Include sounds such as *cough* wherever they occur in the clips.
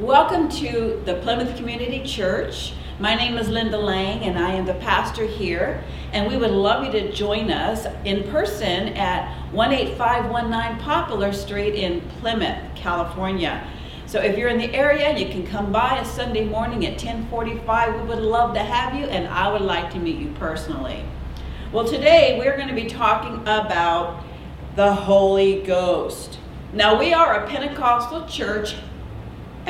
Welcome to the Plymouth Community Church. My name is Linda Lang and I am the pastor here. And we would love you to join us in person at 18519 Poplar Street in Plymouth, California. So if you're in the area, you can come by a Sunday morning at 1045. We would love to have you and I would like to meet you personally. Well, today we're going to be talking about the Holy Ghost. Now, we are a Pentecostal church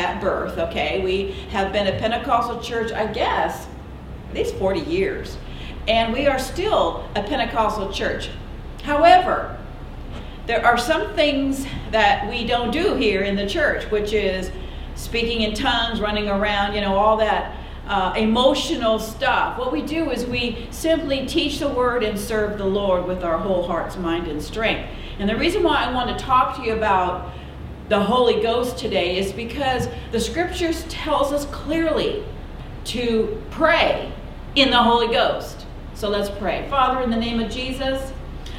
at birth, okay? We have been a Pentecostal church, I guess, at least 40 years. And we are still a Pentecostal church. However, there are some things that we don't do here in the church, which is speaking in tongues, running around, you know, all that uh, emotional stuff. What we do is we simply teach the word and serve the Lord with our whole heart's mind and strength. And the reason why I want to talk to you about the Holy Ghost today is because the scriptures tells us clearly to pray in the Holy Ghost. So let's pray. Father, in the name of Jesus,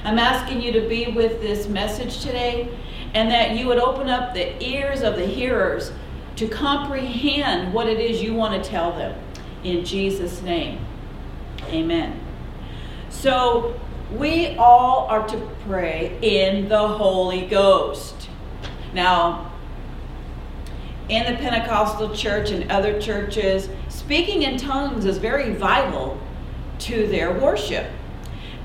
I'm asking you to be with this message today and that you would open up the ears of the hearers to comprehend what it is you want to tell them. In Jesus' name, amen. So, we all are to pray in the Holy Ghost. Now, in the Pentecostal church and other churches, speaking in tongues is very vital to their worship.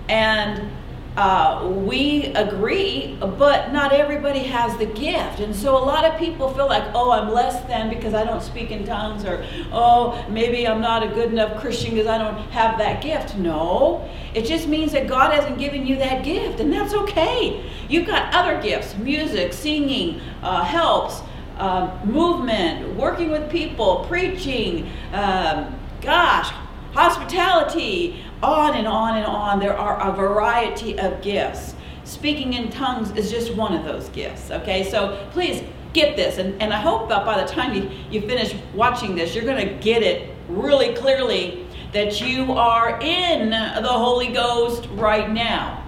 And uh, we agree, but not everybody has the gift. And so a lot of people feel like, oh, I'm less than because I don't speak in tongues, or oh, maybe I'm not a good enough Christian because I don't have that gift. No, it just means that God hasn't given you that gift, and that's okay. You've got other gifts music, singing, uh, helps, uh, movement, working with people, preaching, um, gosh, hospitality on and on and on. There are a variety of gifts. Speaking in tongues is just one of those gifts, okay? So please get this. And, and I hope that by the time you, you finish watching this, you're going to get it really clearly that you are in the Holy Ghost right now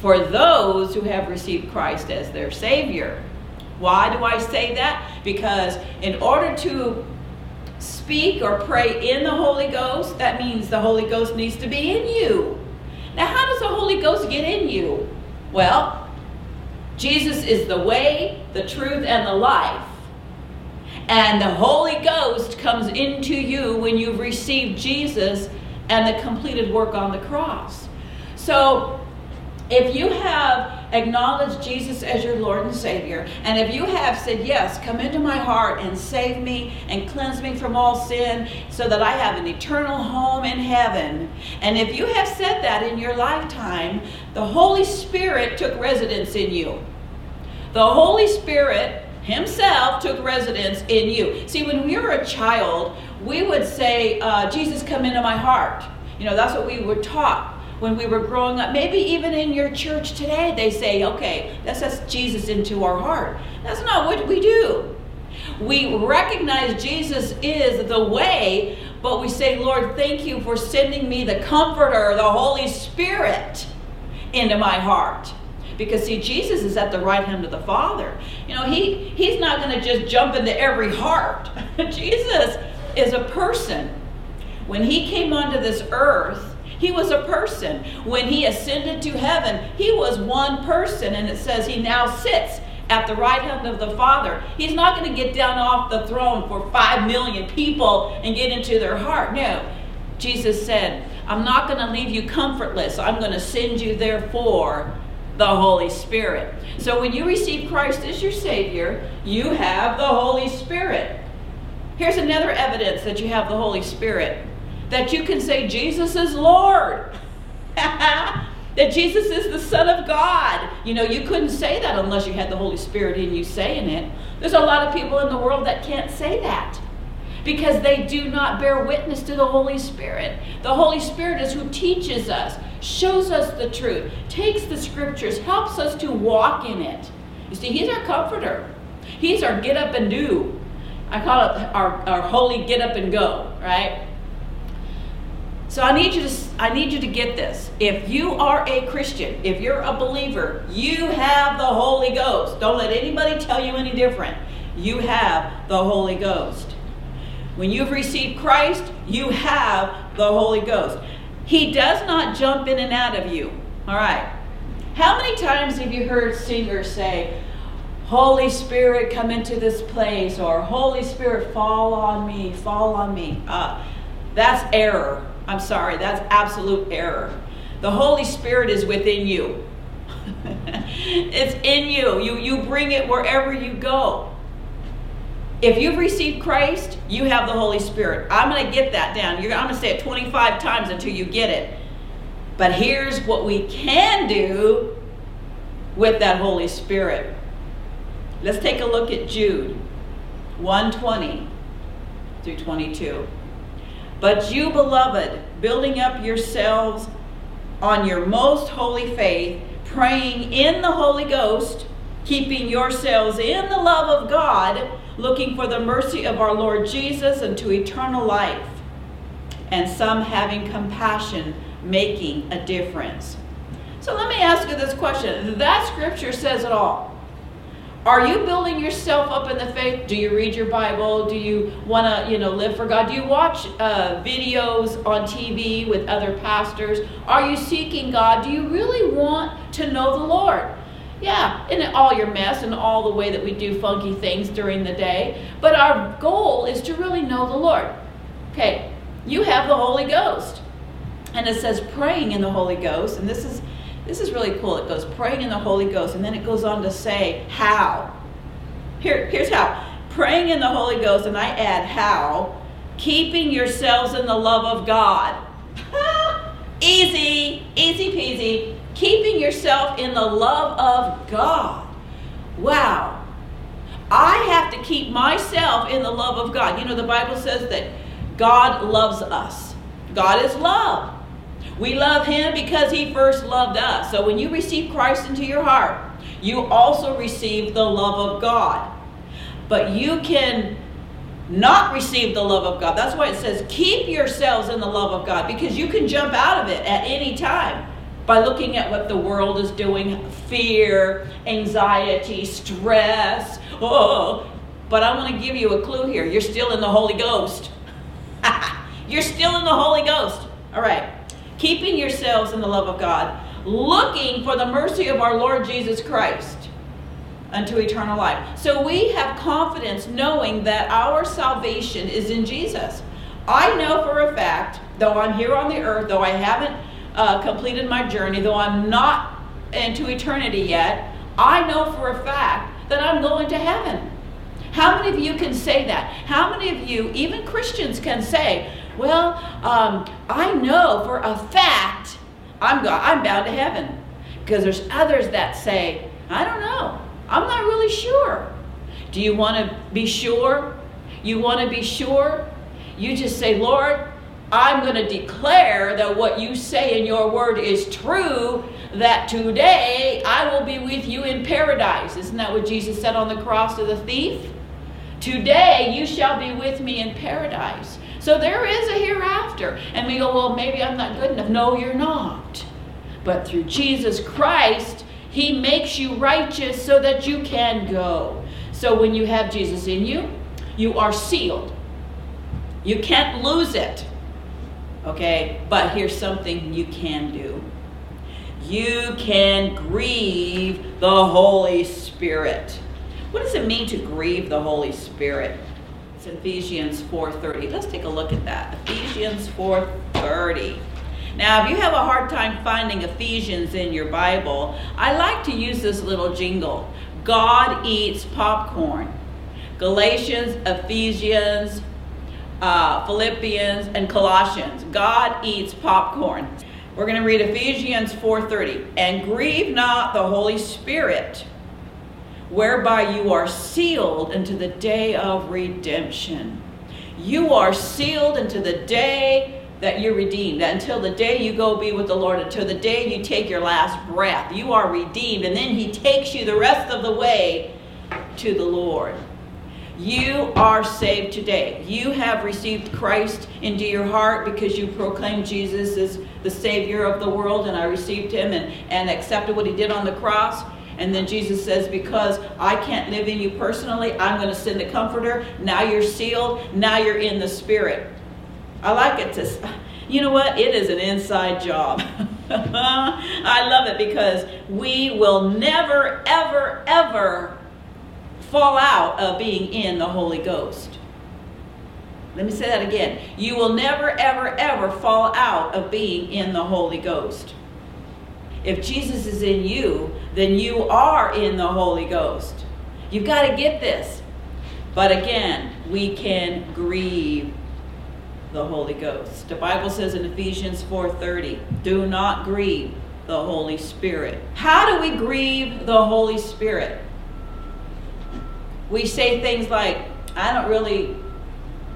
for those who have received Christ as their Savior. Why do I say that? Because in order to speak or pray in the Holy Ghost, that means the Holy Ghost needs to be in you. Now, how does the Holy Ghost get in you? Well, Jesus is the way, the truth, and the life. And the Holy Ghost comes into you when you've received Jesus and the completed work on the cross. So, if you have acknowledge Jesus as your Lord and Savior, and if you have said, Yes, come into my heart and save me and cleanse me from all sin so that I have an eternal home in heaven, and if you have said that in your lifetime, the Holy Spirit took residence in you. The Holy Spirit Himself took residence in you. See, when we were a child, we would say, uh, Jesus, come into my heart. You know, that's what we were taught when we were growing up. Maybe even in your church today, they say, okay, let's ask Jesus into our heart. That's not what we do. We recognize Jesus is the way, but we say, Lord, thank you for sending me the Comforter, the Holy Spirit, into my heart. Because see, Jesus is at the right hand of the Father. You know, he, he's not going to just jump into every heart. *laughs* Jesus is a person. When he came onto this earth, he was a person. When he ascended to heaven, he was one person. And it says he now sits at the right hand of the Father. He's not going to get down off the throne for five million people and get into their heart. No. Jesus said, I'm not going to leave you comfortless. I'm going to send you, therefore, the Holy Spirit. So when you receive Christ as your Savior, you have the Holy Spirit. Here's another evidence that you have the Holy Spirit that you can say Jesus is Lord. *laughs* that Jesus is the Son of God. You know, you couldn't say that unless you had the Holy Spirit in you saying it. There's a lot of people in the world that can't say that because they do not bear witness to the Holy Spirit. The Holy Spirit is who teaches us, shows us the truth, takes the scriptures, helps us to walk in it. You see, He's our comforter, He's our get up and do. I call it our, our holy get up and go, right? So I need you to I need you to get this. If you are a Christian, if you're a believer, you have the Holy Ghost. Don't let anybody tell you any different. you have the Holy Ghost. When you've received Christ, you have the Holy Ghost. He does not jump in and out of you. All right. How many times have you heard singers say, Holy Spirit, come into this place, or Holy Spirit, fall on me, fall on me? Uh, that's error. I'm sorry, that's absolute error. The Holy Spirit is within you. *laughs* it's in you. You you bring it wherever you go. If you've received Christ, you have the Holy Spirit. I'm going to get that down. You're, I'm going to say it 25 times until you get it. But here's what we can do with that Holy Spirit. Let's take a look at Jude 120 through 22. But you, beloved, building up yourselves on your most holy faith, praying in the Holy Ghost, keeping yourselves in the love of God, looking for the mercy of our Lord Jesus unto eternal life, and some having compassion, making a difference. So let me ask you this question. That scripture says it all. Are you building yourself up in the faith? Do you read your Bible? Do you want to, you know, live for God? Do you watch uh, videos on TV with other pastors? Are you seeking God? Do you really want to know the Lord? Yeah, in all your mess and all the way that we do funky things during the day. But our goal is to really know the Lord. Okay, you have the Holy Ghost. And it says praying in the Holy Ghost. And this is this is really cool. It goes praying in the Holy Ghost, and then it goes on to say how. Here, here's how. Praying in the Holy Ghost, and I add how. Keeping yourselves in the love of God. *laughs* easy, easy peasy. Keeping yourself in the love of God. Wow. I have to keep myself in the love of God. You know, the Bible says that God loves us. God is love. We love him because he first loved us. So when you receive Christ into your heart, you also receive the love of God. But you can not receive the love of God. That's why it says keep yourselves in the love of God because you can jump out of it at any time by looking at what the world is doing fear, anxiety, stress. Oh, but I want to give you a clue here. You're still in the Holy Ghost. *laughs* You're still in the Holy Ghost. All right keeping yourselves in the love of God, looking for the mercy of our Lord Jesus Christ unto eternal life. So we have confidence knowing that our salvation is in Jesus. I know for a fact, though I'm here on the earth, though I haven't uh, completed my journey, though I'm not into eternity yet, I know for a fact that I'm going to heaven. How many of you can say that? How many of you, even Christians, can say, well, um, I know for a fact I'm, go- I'm bound to heaven. Because there's others that say, I don't know. I'm not really sure. Do you want to be sure? You want to be sure? You just say, Lord, I'm going to declare that what you say in your word is true, that today I will be with you in paradise. Isn't that what Jesus said on the cross to the thief? Today you shall be with me in paradise. So there is a hereafter. And we go, well, maybe I'm not good enough. No, you're not. But through Jesus Christ, He makes you righteous so that you can go. So when you have Jesus in you, you are sealed. You can't lose it. Okay? But here's something you can do you can grieve the Holy Spirit. What does it mean to grieve the Holy Spirit? It's Ephesians 4:30. Let's take a look at that. Ephesians 4:30. Now, if you have a hard time finding Ephesians in your Bible, I like to use this little jingle. God eats popcorn. Galatians, Ephesians, uh, Philippians, and Colossians. God eats popcorn. We're going to read Ephesians 4:30. And grieve not the Holy Spirit whereby you are sealed into the day of redemption. You are sealed into the day that you're redeemed. Until the day you go be with the Lord, until the day you take your last breath, you are redeemed. And then He takes you the rest of the way to the Lord. You are saved today. You have received Christ into your heart because you proclaimed Jesus as the Savior of the world, and I received Him and, and accepted what He did on the cross And then Jesus says, Because I can't live in you personally, I'm going to send the Comforter. Now you're sealed. Now you're in the Spirit. I like it to, you know what? It is an inside job. *laughs* I love it because we will never, ever, ever fall out of being in the Holy Ghost. Let me say that again. You will never, ever, ever fall out of being in the Holy Ghost. If Jesus is in you, then you are in the Holy Ghost. You've got to get this. But again, we can grieve the Holy Ghost. The Bible says in Ephesians 4:30, "Do not grieve the Holy Spirit." How do we grieve the Holy Spirit? We say things like, "I don't really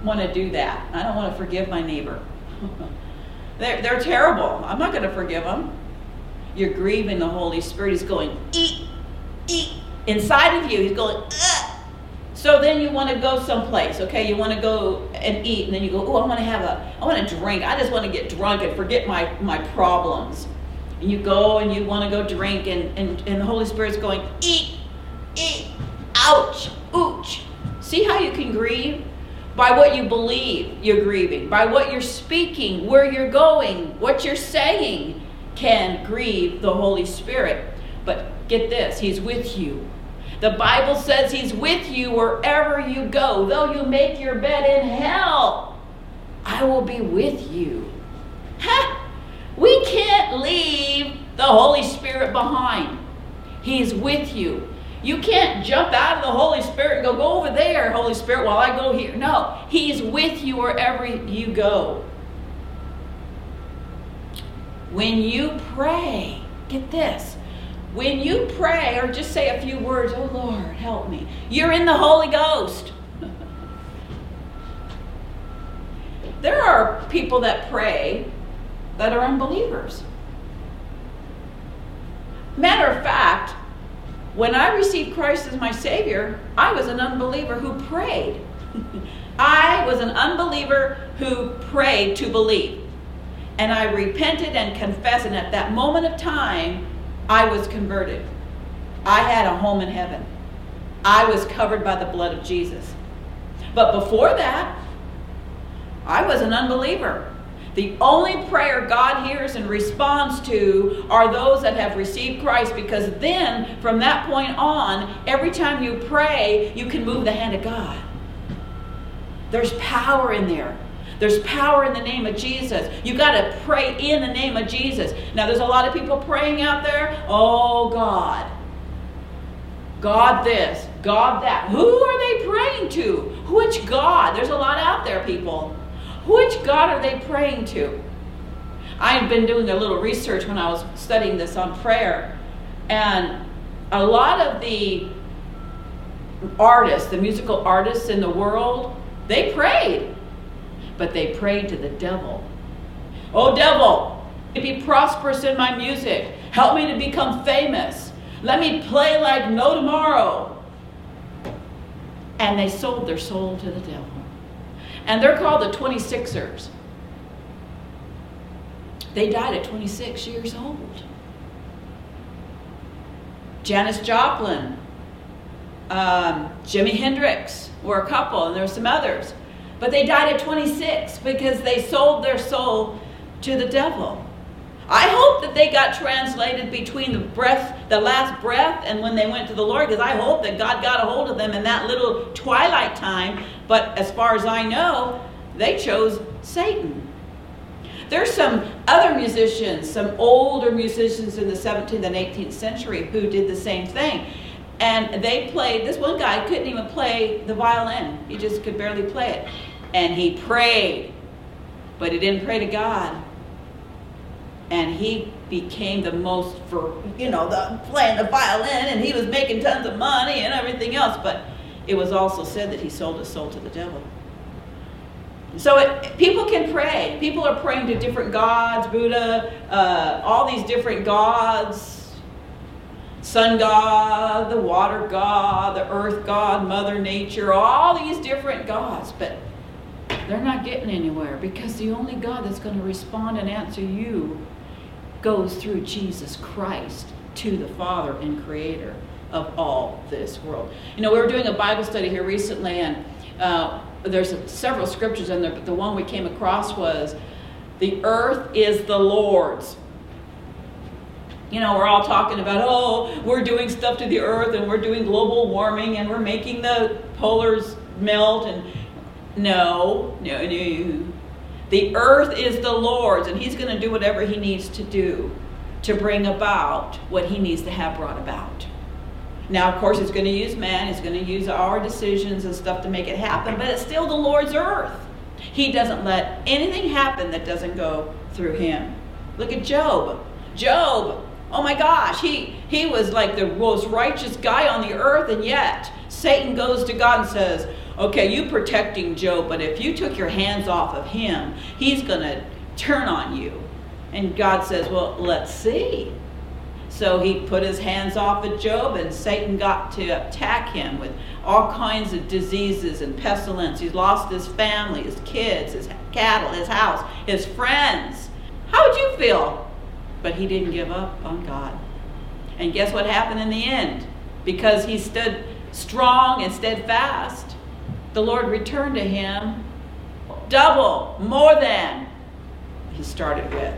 want to do that. I don't want to forgive my neighbor. *laughs* they're, they're terrible. I'm not going to forgive them. You're grieving the Holy Spirit. He's going, eat, eat. Inside of you, he's going, Ugh. So then you want to go someplace, okay? You want to go and eat, and then you go, oh, I want to have a, I want to drink. I just want to get drunk and forget my, my problems. And you go and you want to go drink, and, and, and the Holy Spirit's going, eat, eat, ouch, ooch. See how you can grieve? By what you believe, you're grieving. By what you're speaking, where you're going, what you're saying can grieve the Holy Spirit. But get this, He's with you. The Bible says He's with you wherever you go. Though you make your bed in hell, I will be with you. Ha! We can't leave the Holy Spirit behind. He's with you. You can't jump out of the Holy Spirit and go, go over there, Holy Spirit, while I go here. No, He's with you wherever you go. When you pray, get this. When you pray or just say a few words, oh Lord, help me, you're in the Holy Ghost. *laughs* there are people that pray that are unbelievers. Matter of fact, when I received Christ as my Savior, I was an unbeliever who prayed. *laughs* I was an unbeliever who prayed to believe. And I repented and confessed, and at that moment of time, I was converted. I had a home in heaven. I was covered by the blood of Jesus. But before that, I was an unbeliever. The only prayer God hears and responds to are those that have received Christ because then, from that point on, every time you pray, you can move the hand of God. There's power in there. There's power in the name of Jesus. You got to pray in the name of Jesus. Now, there's a lot of people praying out there. Oh, God. God this, God that. Who are they praying to? Which God? There's a lot out there, people. Which God are they praying to? I've been doing a little research when I was studying this on prayer, and a lot of the artists, the musical artists in the world, they prayed, but they prayed to the devil. Oh, devil, be prosperous in my music. Help me to become famous. Let me play like no tomorrow. And they sold their soul to the devil and they're called the 26ers. They died at 26 years old. Janis Joplin, um, Jimi Hendrix were a couple, and there were some others. But they died at 26 because they sold their soul to the devil. I hope that they got translated between the breath, the last breath, and when they went to the Lord, because I hope that God got a hold of them in that little twilight time. But as far as I know, they chose Satan. There's some other musicians, some older musicians in the 17th and 18th century who did the same thing. And they played, this one guy couldn't even play the violin, he just could barely play it. And he prayed, but he didn't pray to God. And he became the most for you know the playing the violin and he was making tons of money and everything else. But it was also said that he sold his soul to the devil. So it, people can pray. People are praying to different gods buddha uh, all these different gods sun god the water god the earth god mother nature all these different gods but they're not getting anywhere because the only God that's going to respond and answer you goes through Jesus Christ to the Father and Creator of all this world. You know, we were doing a Bible study here recently, and uh, there's several scriptures in there, but the one we came across was, The earth is the Lord's. You know, we're all talking about, oh, we're doing stuff to the earth and we're doing global warming and we're making the polars melt and no, no, no. The earth is the Lord's, and He's going to do whatever He needs to do to bring about what He needs to have brought about. Now, of course, He's going to use man, He's going to use our decisions and stuff to make it happen, but it's still the Lord's earth. He doesn't let anything happen that doesn't go through Him. Look at Job. Job, oh my gosh, he, he was like the most righteous guy on the earth, and yet Satan goes to God and says, Okay, you protecting Job, but if you took your hands off of him, he's going to turn on you. And God says, Well, let's see. So he put his hands off of Job, and Satan got to attack him with all kinds of diseases and pestilence. He's lost his family, his kids, his cattle, his house, his friends. How would you feel? But he didn't give up on God. And guess what happened in the end? Because he stood strong and steadfast, the Lord returned to him double, more than he started with.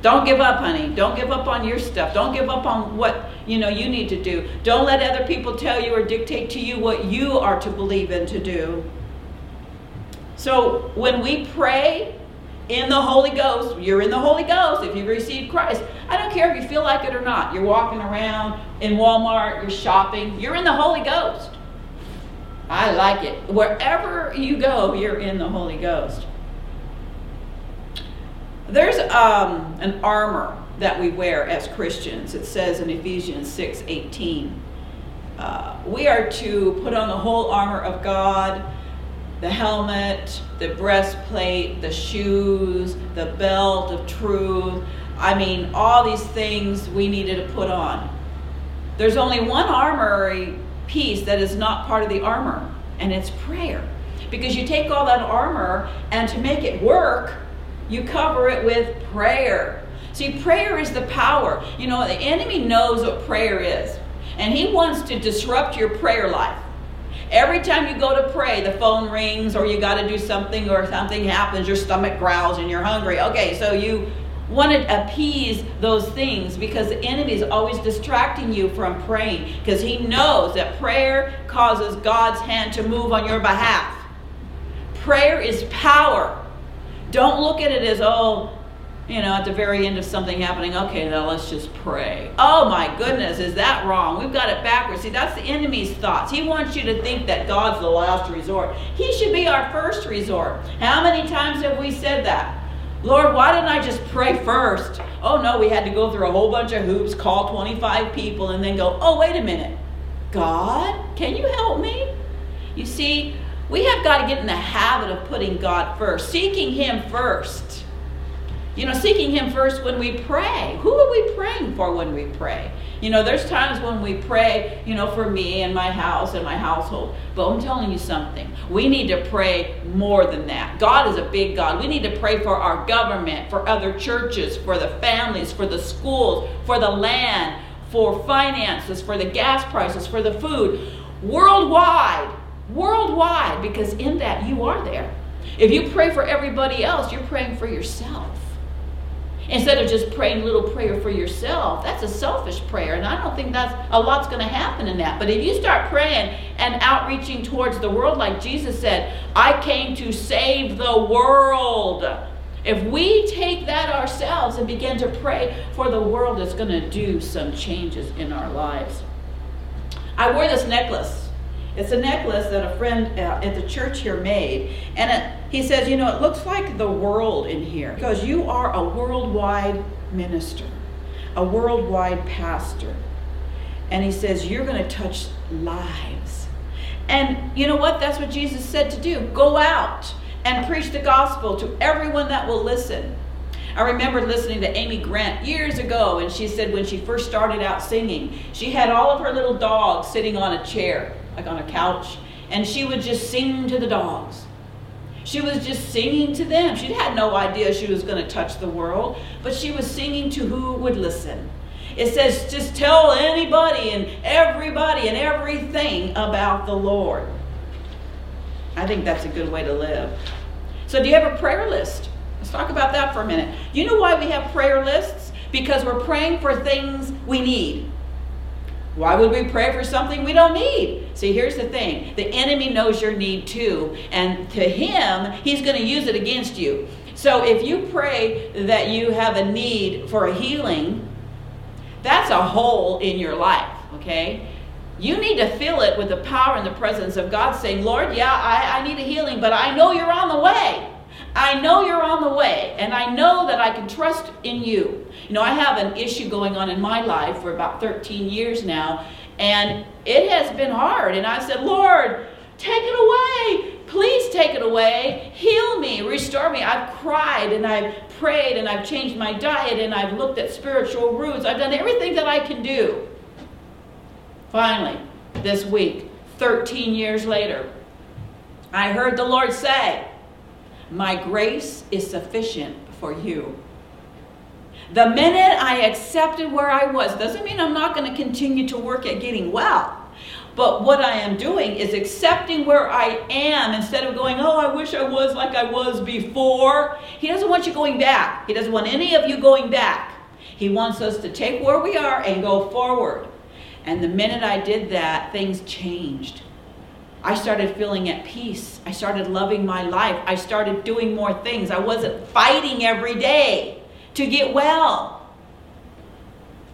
Don't give up, honey. Don't give up on your stuff. Don't give up on what you know you need to do. Don't let other people tell you or dictate to you what you are to believe in to do. So when we pray in the Holy Ghost, you're in the Holy Ghost if you've received Christ. I don't care if you feel like it or not. You're walking around in Walmart, you're shopping, you're in the Holy Ghost. I like it. Wherever you go, you're in the Holy Ghost. There's um, an armor that we wear as Christians. It says in Ephesians 6 18. Uh, we are to put on the whole armor of God the helmet, the breastplate, the shoes, the belt of truth. I mean, all these things we needed to put on. There's only one armory piece that is not part of the armor, and it's prayer. Because you take all that armor, and to make it work, you cover it with prayer. See, prayer is the power. You know, the enemy knows what prayer is, and he wants to disrupt your prayer life. Every time you go to pray, the phone rings, or you got to do something, or something happens, your stomach growls, and you're hungry. Okay, so you want to appease those things because the enemy is always distracting you from praying because he knows that prayer causes God's hand to move on your behalf. Prayer is power. Don't look at it as, oh, you know, at the very end of something happening, okay, now let's just pray. Oh my goodness, is that wrong? We've got it backwards. See, that's the enemy's thoughts. He wants you to think that God's the last resort. He should be our first resort. How many times have we said that? Lord, why didn't I just pray first? Oh no, we had to go through a whole bunch of hoops, call 25 people, and then go, oh, wait a minute. God, can you help me? You see, we have got to get in the habit of putting God first, seeking Him first. You know, seeking Him first when we pray. Who are we praying for when we pray? You know, there's times when we pray, you know, for me and my house and my household. But I'm telling you something. We need to pray more than that. God is a big God. We need to pray for our government, for other churches, for the families, for the schools, for the land, for finances, for the gas prices, for the food. Worldwide. Worldwide. Because in that you are there. If you pray for everybody else, you're praying for yourself. Instead of just praying little prayer for yourself, that's a selfish prayer. And I don't think that's a lot's going to happen in that. But if you start praying and outreaching towards the world, like Jesus said, I came to save the world. If we take that ourselves and begin to pray for the world, it's going to do some changes in our lives. I wore this necklace it's a necklace that a friend uh, at the church here made. And it, he says, You know, it looks like the world in here because you are a worldwide minister, a worldwide pastor. And he says, You're going to touch lives. And you know what? That's what Jesus said to do go out and preach the gospel to everyone that will listen. I remember listening to Amy Grant years ago, and she said when she first started out singing, she had all of her little dogs sitting on a chair like on a couch, and she would just sing to the dogs. She was just singing to them. She had no idea she was going to touch the world, but she was singing to who would listen. It says just tell anybody and everybody and everything about the Lord. I think that's a good way to live. So, do you have a prayer list? Let's talk about that for a minute. You know why we have prayer lists? Because we're praying for things we need. Why would we pray for something we don't need? See, here's the thing the enemy knows your need too, and to him, he's going to use it against you. So if you pray that you have a need for a healing, that's a hole in your life, okay? You need to fill it with the power and the presence of God, saying, Lord, yeah, I, I need a healing, but I know you're on the way. I know you're on the way, and I know that I can trust in you. You know, I have an issue going on in my life for about 13 years now, and it has been hard. And I said, Lord, take it away. Please take it away. Heal me, restore me. I've cried and I've prayed and I've changed my diet and I've looked at spiritual roots. I've done everything that I can do. Finally, this week, 13 years later, I heard the Lord say, My grace is sufficient for you. The minute I accepted where I was, doesn't mean I'm not going to continue to work at getting well. But what I am doing is accepting where I am instead of going, oh, I wish I was like I was before. He doesn't want you going back. He doesn't want any of you going back. He wants us to take where we are and go forward. And the minute I did that, things changed. I started feeling at peace. I started loving my life. I started doing more things. I wasn't fighting every day to get well.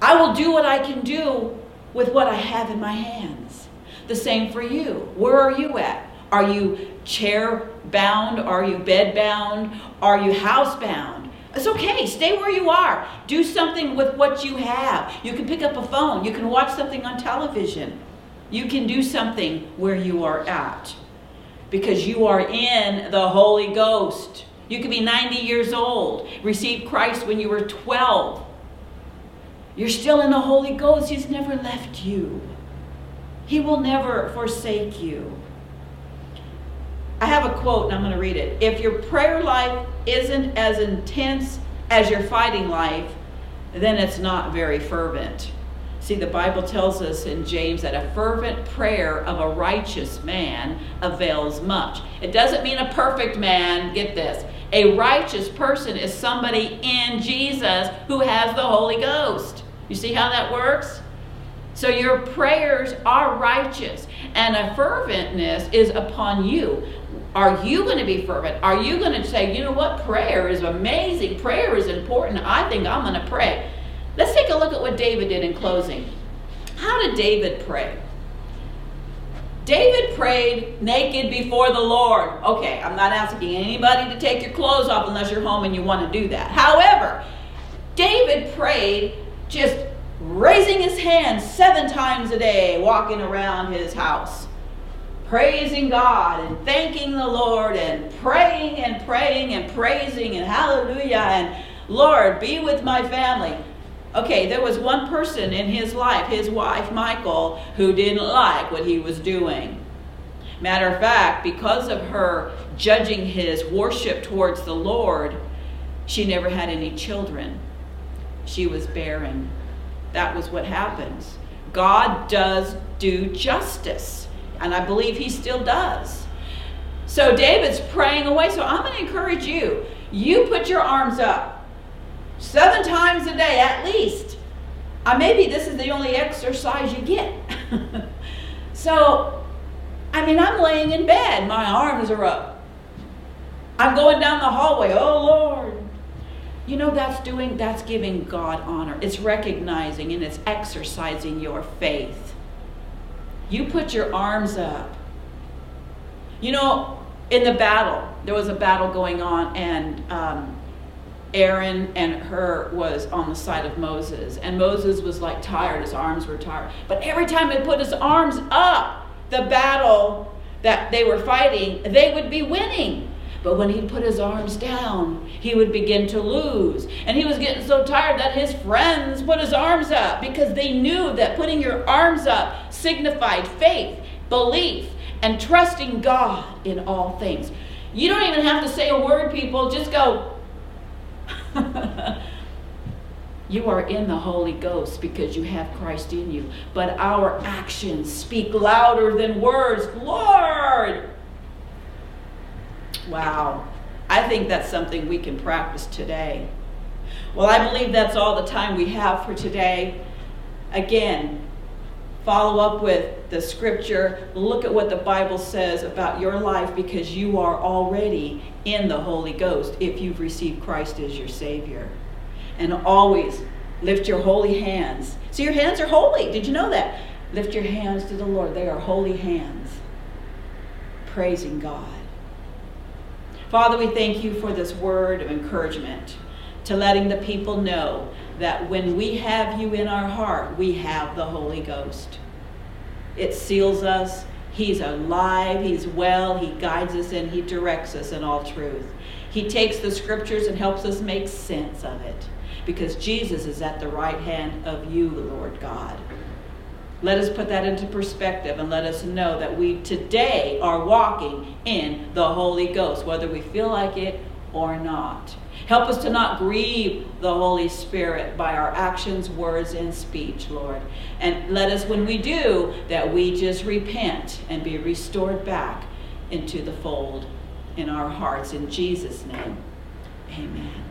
I will do what I can do with what I have in my hands. The same for you. Where are you at? Are you chair bound? Are you bed bound? Are you house bound? It's okay. Stay where you are. Do something with what you have. You can pick up a phone. You can watch something on television. You can do something where you are at because you are in the Holy Ghost. You could be 90 years old, receive Christ when you were 12. You're still in the Holy Ghost. He's never left you, He will never forsake you. I have a quote and I'm going to read it. If your prayer life isn't as intense as your fighting life, then it's not very fervent. See, the Bible tells us in James that a fervent prayer of a righteous man avails much. It doesn't mean a perfect man, get this. A righteous person is somebody in Jesus who has the Holy Ghost. You see how that works? So your prayers are righteous, and a ferventness is upon you. Are you going to be fervent? Are you going to say, you know what? Prayer is amazing. Prayer is important. I think I'm going to pray. Let's take a look at what David did in closing. How did David pray? David prayed naked before the Lord. Okay, I'm not asking anybody to take your clothes off unless you're home and you want to do that. However, David prayed just raising his hands seven times a day, walking around his house, praising God and thanking the Lord and praying and praying and praising and hallelujah and Lord, be with my family. Okay, there was one person in his life, his wife, Michal, who didn't like what he was doing. Matter of fact, because of her judging his worship towards the Lord, she never had any children. She was barren. That was what happens. God does do justice, and I believe he still does. So David's praying away. So I'm going to encourage you. You put your arms up seven times a day at least. Uh, maybe this is the only exercise you get. *laughs* so, I mean, I'm laying in bed, my arms are up. I'm going down the hallway, oh Lord. You know, that's doing, that's giving God honor. It's recognizing and it's exercising your faith. You put your arms up. You know, in the battle, there was a battle going on, and um, Aaron and Hur was on the side of Moses. And Moses was like tired, his arms were tired. But every time he put his arms up, the battle that they were fighting, they would be winning. But when he put his arms down, he would begin to lose. And he was getting so tired that his friends put his arms up because they knew that putting your arms up signified faith, belief, and trusting God in all things. You don't even have to say a word, people. Just go, *laughs* You are in the Holy Ghost because you have Christ in you. But our actions speak louder than words. Lord! Wow. I think that's something we can practice today. Well, I believe that's all the time we have for today. Again, follow up with the scripture. Look at what the Bible says about your life because you are already in the Holy Ghost if you've received Christ as your Savior. And always lift your holy hands. So your hands are holy. Did you know that? Lift your hands to the Lord. They are holy hands. Praising God. Father, we thank you for this word of encouragement to letting the people know that when we have you in our heart, we have the Holy Ghost. It seals us. He's alive, He's well, He guides us, and He directs us in all truth. He takes the scriptures and helps us make sense of it because Jesus is at the right hand of you, Lord God. Let us put that into perspective and let us know that we today are walking in the Holy Ghost, whether we feel like it or not. Help us to not grieve the Holy Spirit by our actions, words, and speech, Lord. And let us, when we do, that we just repent and be restored back into the fold in our hearts. In Jesus' name, amen.